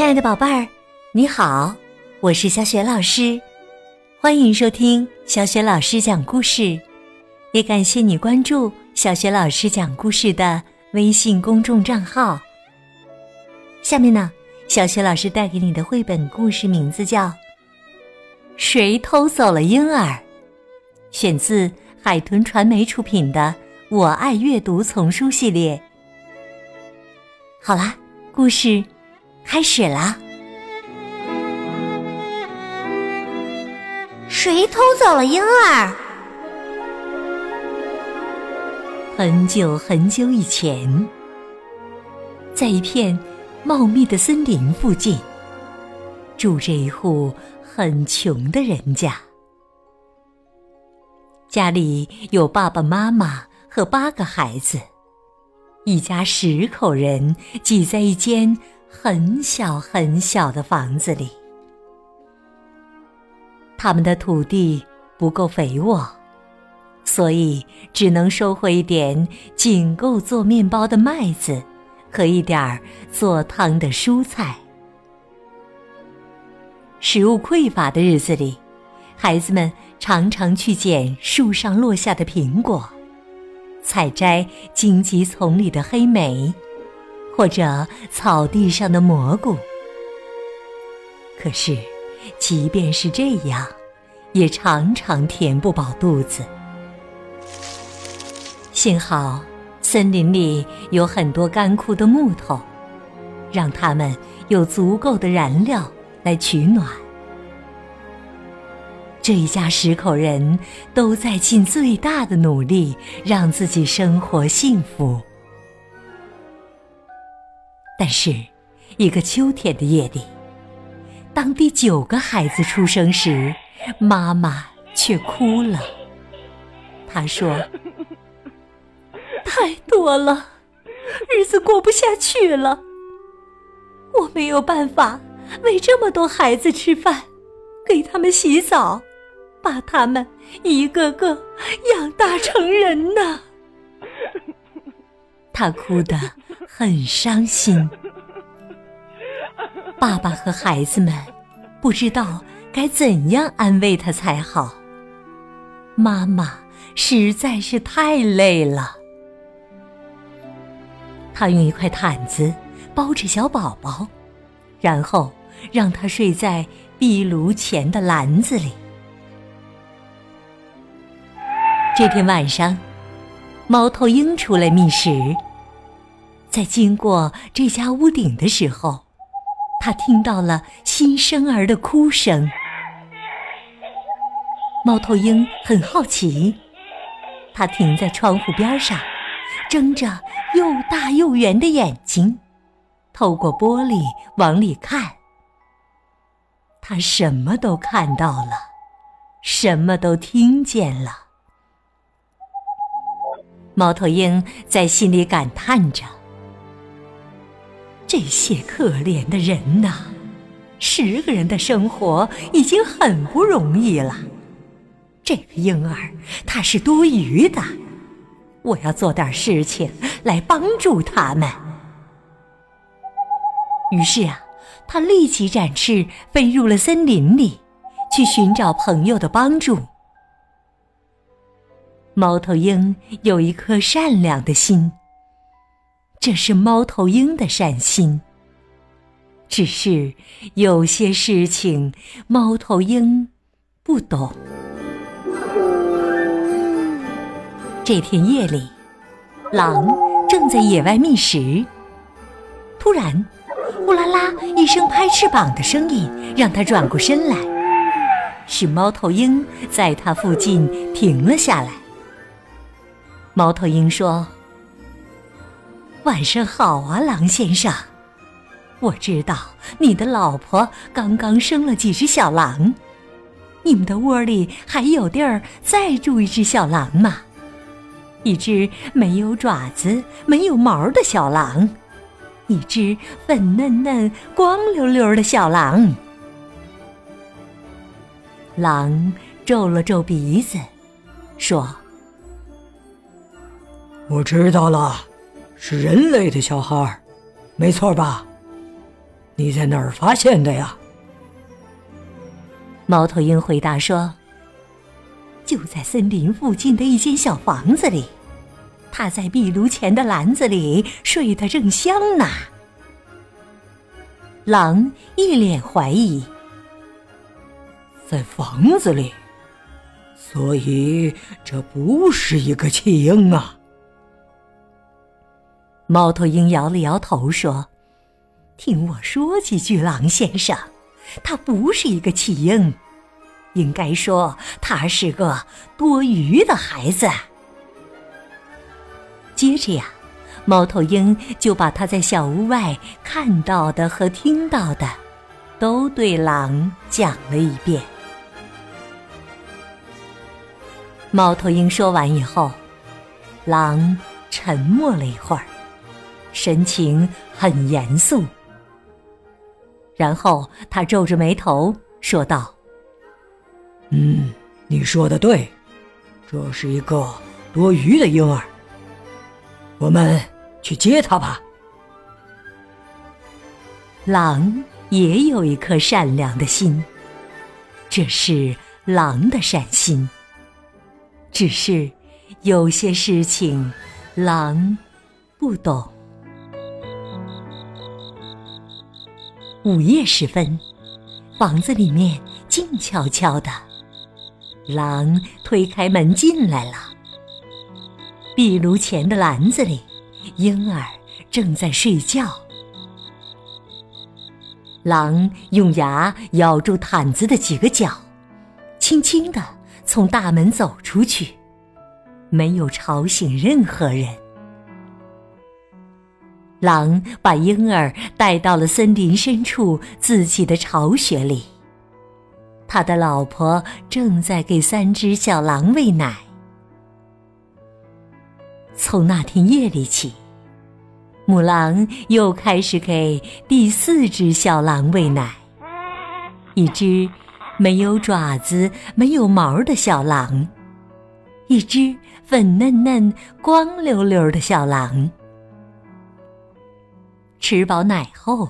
亲爱的宝贝儿，你好，我是小雪老师，欢迎收听小雪老师讲故事，也感谢你关注小雪老师讲故事的微信公众账号。下面呢，小雪老师带给你的绘本故事名字叫《谁偷走了婴儿》，选自海豚传媒出品的《我爱阅读》丛书系列。好啦，故事。开始了！谁偷走了婴儿？很久很久以前，在一片茂密的森林附近，住着一户很穷的人家。家里有爸爸妈妈和八个孩子，一家十口人挤在一间。很小很小的房子里，他们的土地不够肥沃，所以只能收获一点仅够做面包的麦子和一点儿做汤的蔬菜。食物匮乏的日子里，孩子们常常去捡树上落下的苹果，采摘荆棘丛里的黑莓。或者草地上的蘑菇，可是，即便是这样，也常常填不饱肚子。幸好，森林里有很多干枯的木头，让他们有足够的燃料来取暖。这一家十口人都在尽最大的努力，让自己生活幸福。但是，一个秋天的夜里，当第九个孩子出生时，妈妈却哭了。她说：“太多了，日子过不下去了。我没有办法为这么多孩子吃饭，给他们洗澡，把他们一个个养大成人呢。”她哭得很伤心。爸爸和孩子们不知道该怎样安慰他才好。妈妈实在是太累了，她用一块毯子包着小宝宝，然后让他睡在壁炉前的篮子里。这天晚上，猫头鹰出来觅食，在经过这家屋顶的时候。他听到了新生儿的哭声，猫头鹰很好奇，它停在窗户边上，睁着又大又圆的眼睛，透过玻璃往里看。它什么都看到了，什么都听见了。猫头鹰在心里感叹着。这些可怜的人呐，十个人的生活已经很不容易了。这个婴儿他是多余的，我要做点事情来帮助他们。于是啊，他立即展翅飞入了森林里，去寻找朋友的帮助。猫头鹰有一颗善良的心。这是猫头鹰的善心，只是有些事情猫头鹰不懂。这天夜里，狼正在野外觅食，突然，呼啦啦一声拍翅膀的声音让他转过身来，是猫头鹰在他附近停了下来。猫头鹰说。晚上好啊，狼先生！我知道你的老婆刚刚生了几只小狼，你们的窝里还有地儿再住一只小狼吗？一只没有爪子、没有毛的小狼，一只粉嫩嫩、光溜溜的小狼。狼皱了皱鼻子，说：“我知道了。”是人类的小孩，没错吧？你在哪儿发现的呀？”猫头鹰回答说：“就在森林附近的一间小房子里，他在壁炉前的篮子里睡得正香呢。”狼一脸怀疑：“在房子里，所以这不是一个弃婴啊？”猫头鹰摇了摇头说：“听我说几句，狼先生。”他不是一个弃婴，应该说他是个多余的孩子。接着呀，猫头鹰就把他在小屋外看到的和听到的，都对狼讲了一遍。猫头鹰说完以后，狼沉默了一会儿，神情很严肃。然后他皱着眉头说道：“嗯，你说的对，这是一个多余的婴儿。我们去接他吧。”狼也有一颗善良的心，这是狼的善心。只是有些事情，狼不懂。午夜时分，房子里面静悄悄的。狼推开门进来了。壁炉前的篮子里，婴儿正在睡觉。狼用牙咬住毯子的几个角，轻轻地从大门走出去，没有吵醒任何人。狼把婴儿带到了森林深处自己的巢穴里。他的老婆正在给三只小狼喂奶。从那天夜里起，母狼又开始给第四只小狼喂奶。一只没有爪子、没有毛的小狼，一只粉嫩嫩、光溜溜的小狼。吃饱奶后，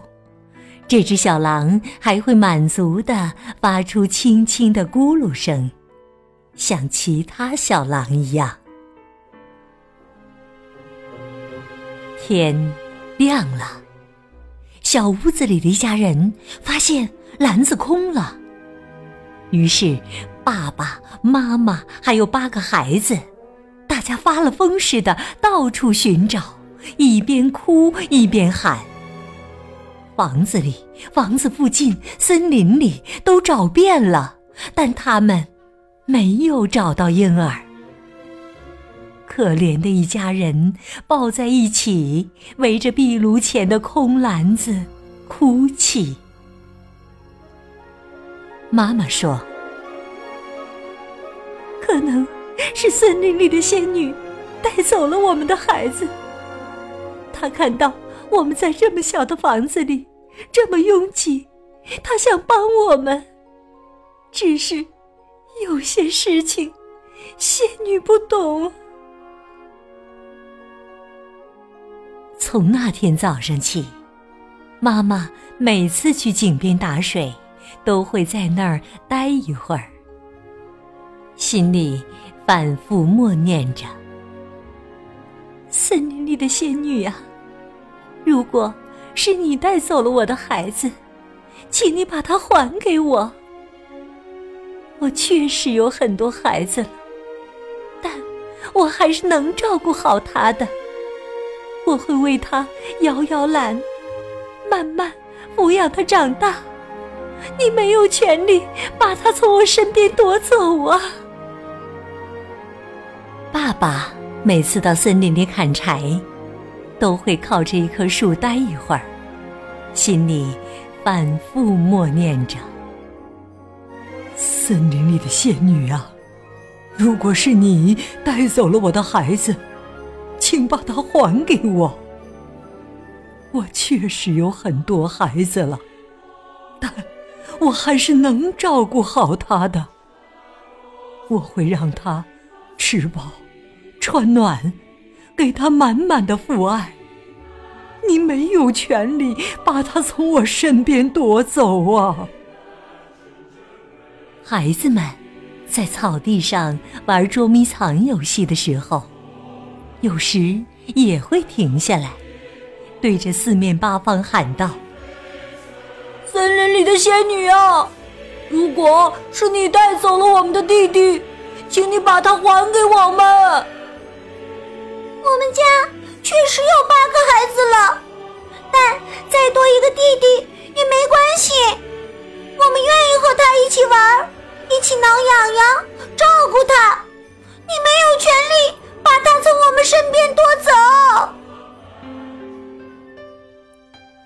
这只小狼还会满足的发出轻轻的咕噜声，像其他小狼一样。天亮了，小屋子里的一家人发现篮子空了，于是爸爸妈妈还有八个孩子，大家发了疯似的到处寻找。一边哭一边喊：“房子里、房子附近、森林里都找遍了，但他们没有找到婴儿。”可怜的一家人抱在一起，围着壁炉前的空篮子哭泣。妈妈说：“可能是森林里的仙女带走了我们的孩子。”他看到我们在这么小的房子里，这么拥挤，他想帮我们。只是有些事情，仙女不懂。从那天早上起，妈妈每次去井边打水，都会在那儿待一会儿，心里反复默念着：“森林里的仙女啊。”如果是你带走了我的孩子，请你把他还给我。我确实有很多孩子了，但我还是能照顾好他的。我会为他摇摇篮，慢慢抚养他长大。你没有权利把他从我身边夺走啊！爸爸每次到森林里砍柴。都会靠着一棵树待一会儿，心里反复默念着：“森林里的仙女啊，如果是你带走了我的孩子，请把它还给我。我确实有很多孩子了，但我还是能照顾好他的。我会让他吃饱、穿暖。”给他满满的父爱，你没有权利把他从我身边夺走啊！孩子们在草地上玩捉迷藏游戏的时候，有时也会停下来，对着四面八方喊道：“森林里的仙女啊，如果是你带走了我们的弟弟，请你把他还给我们。”我们家确实有八个孩子了，但再多一个弟弟也没关系，我们愿意和他一起玩。一起挠痒痒，照顾他。你没有权利把他从我们身边夺走。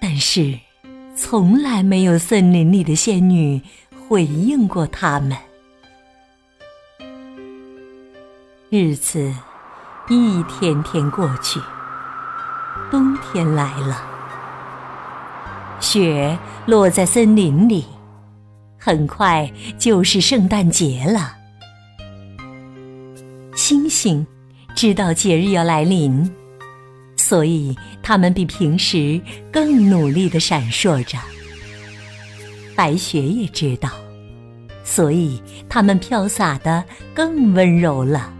但是，从来没有森林里的仙女回应过他们。日子一天天过去，冬天来了，雪落在森林里。很快就是圣诞节了。星星知道节日要来临，所以它们比平时更努力的闪烁着。白雪也知道，所以它们飘洒的更温柔了。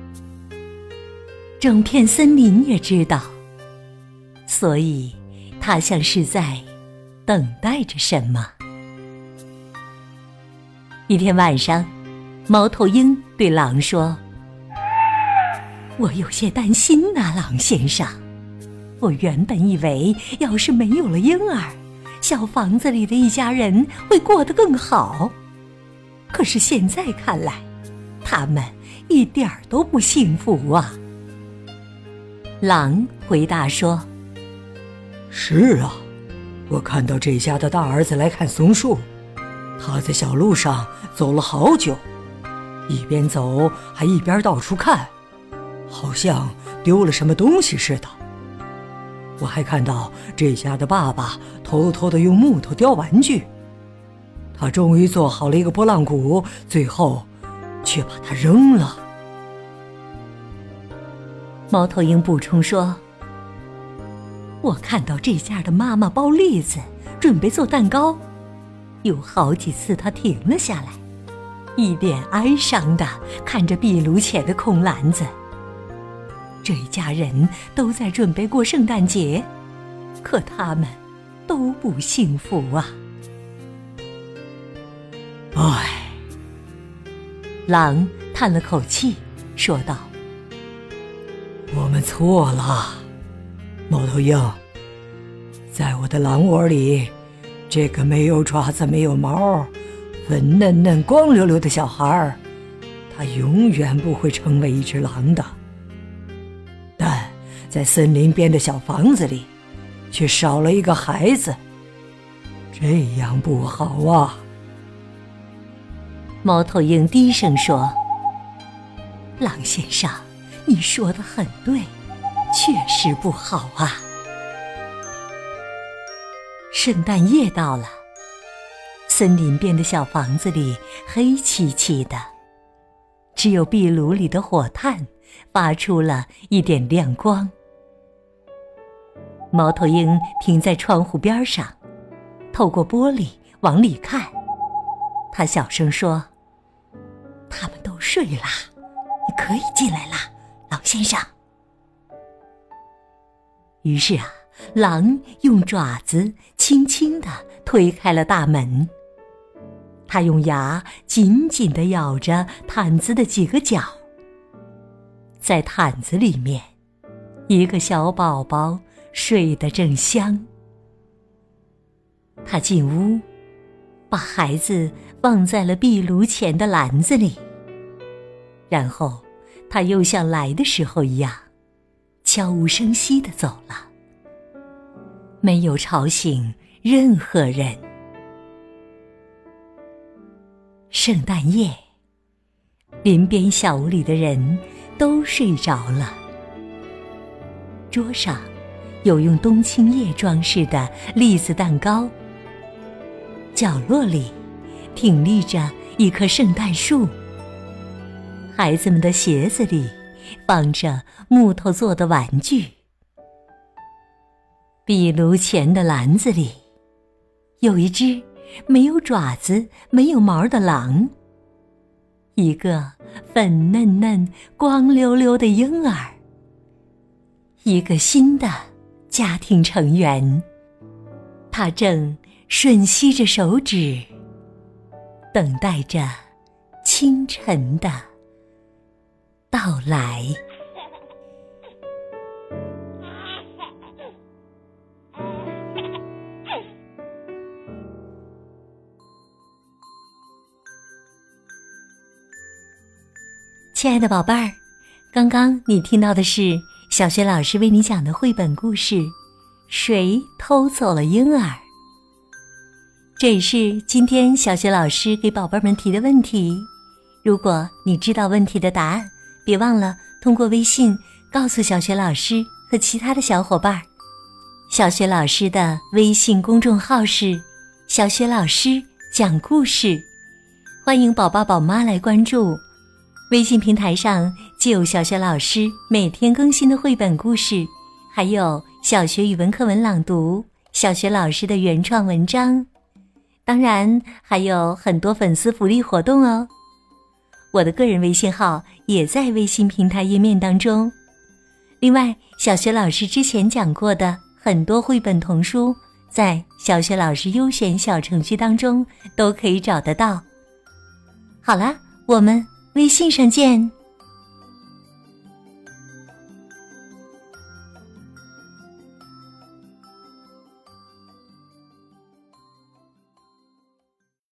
整片森林也知道，所以它像是在等待着什么。一天晚上，猫头鹰对狼说：“我有些担心呐，狼先生。我原本以为，要是没有了婴儿，小房子里的一家人会过得更好。可是现在看来，他们一点儿都不幸福啊。”狼回答说：“是啊，我看到这家的大儿子来看松树。”他在小路上走了好久，一边走还一边到处看，好像丢了什么东西似的。我还看到这家的爸爸偷偷的用木头雕玩具，他终于做好了一个拨浪鼓，最后却把它扔了。猫头鹰补充说：“我看到这家的妈妈包栗子，准备做蛋糕。”有好几次，她停了下来，一脸哀伤的看着壁炉前的空篮子。这一家人都在准备过圣诞节，可他们都不幸福啊！唉，狼叹了口气，说道：“们错了，猫头鹰，在我的狼窝里。”这个没有爪子、没有毛、粉嫩嫩、光溜溜的小孩儿，他永远不会成为一只狼的。但在森林边的小房子里，却少了一个孩子，这样不好啊！猫头鹰低声说：“狼先生，你说的很对，确实不好啊。”圣诞夜到了，森林边的小房子里黑漆漆的，只有壁炉里的火炭发出了一点亮光。猫头鹰停在窗户边上，透过玻璃往里看，他小声说：“他们都睡啦，你可以进来啦，老先生。”于是啊。狼用爪子轻轻的推开了大门，它用牙紧紧的咬着毯子的几个角，在毯子里面，一个小宝宝睡得正香。他进屋，把孩子放在了壁炉前的篮子里，然后他又像来的时候一样，悄无声息的走了。没有吵醒任何人。圣诞夜，林边小屋里的人都睡着了。桌上有用冬青叶装饰的栗子蛋糕。角落里挺立着一棵圣诞树。孩子们的鞋子里放着木头做的玩具。壁炉前的篮子里，有一只没有爪子、没有毛的狼，一个粉嫩嫩、光溜溜的婴儿，一个新的家庭成员。他正吮吸着手指，等待着清晨的到来。亲爱的宝贝儿，刚刚你听到的是小学老师为你讲的绘本故事《谁偷走了婴儿》。这也是今天小学老师给宝贝们提的问题。如果你知道问题的答案，别忘了通过微信告诉小学老师和其他的小伙伴儿。小学老师的微信公众号是“小学老师讲故事”，欢迎宝宝宝妈来关注。微信平台上既有小学老师每天更新的绘本故事，还有小学语文课文朗读、小学老师的原创文章，当然还有很多粉丝福利活动哦。我的个人微信号也在微信平台页面当中。另外，小学老师之前讲过的很多绘本童书，在小学老师优选小程序当中都可以找得到。好了，我们。微信上见。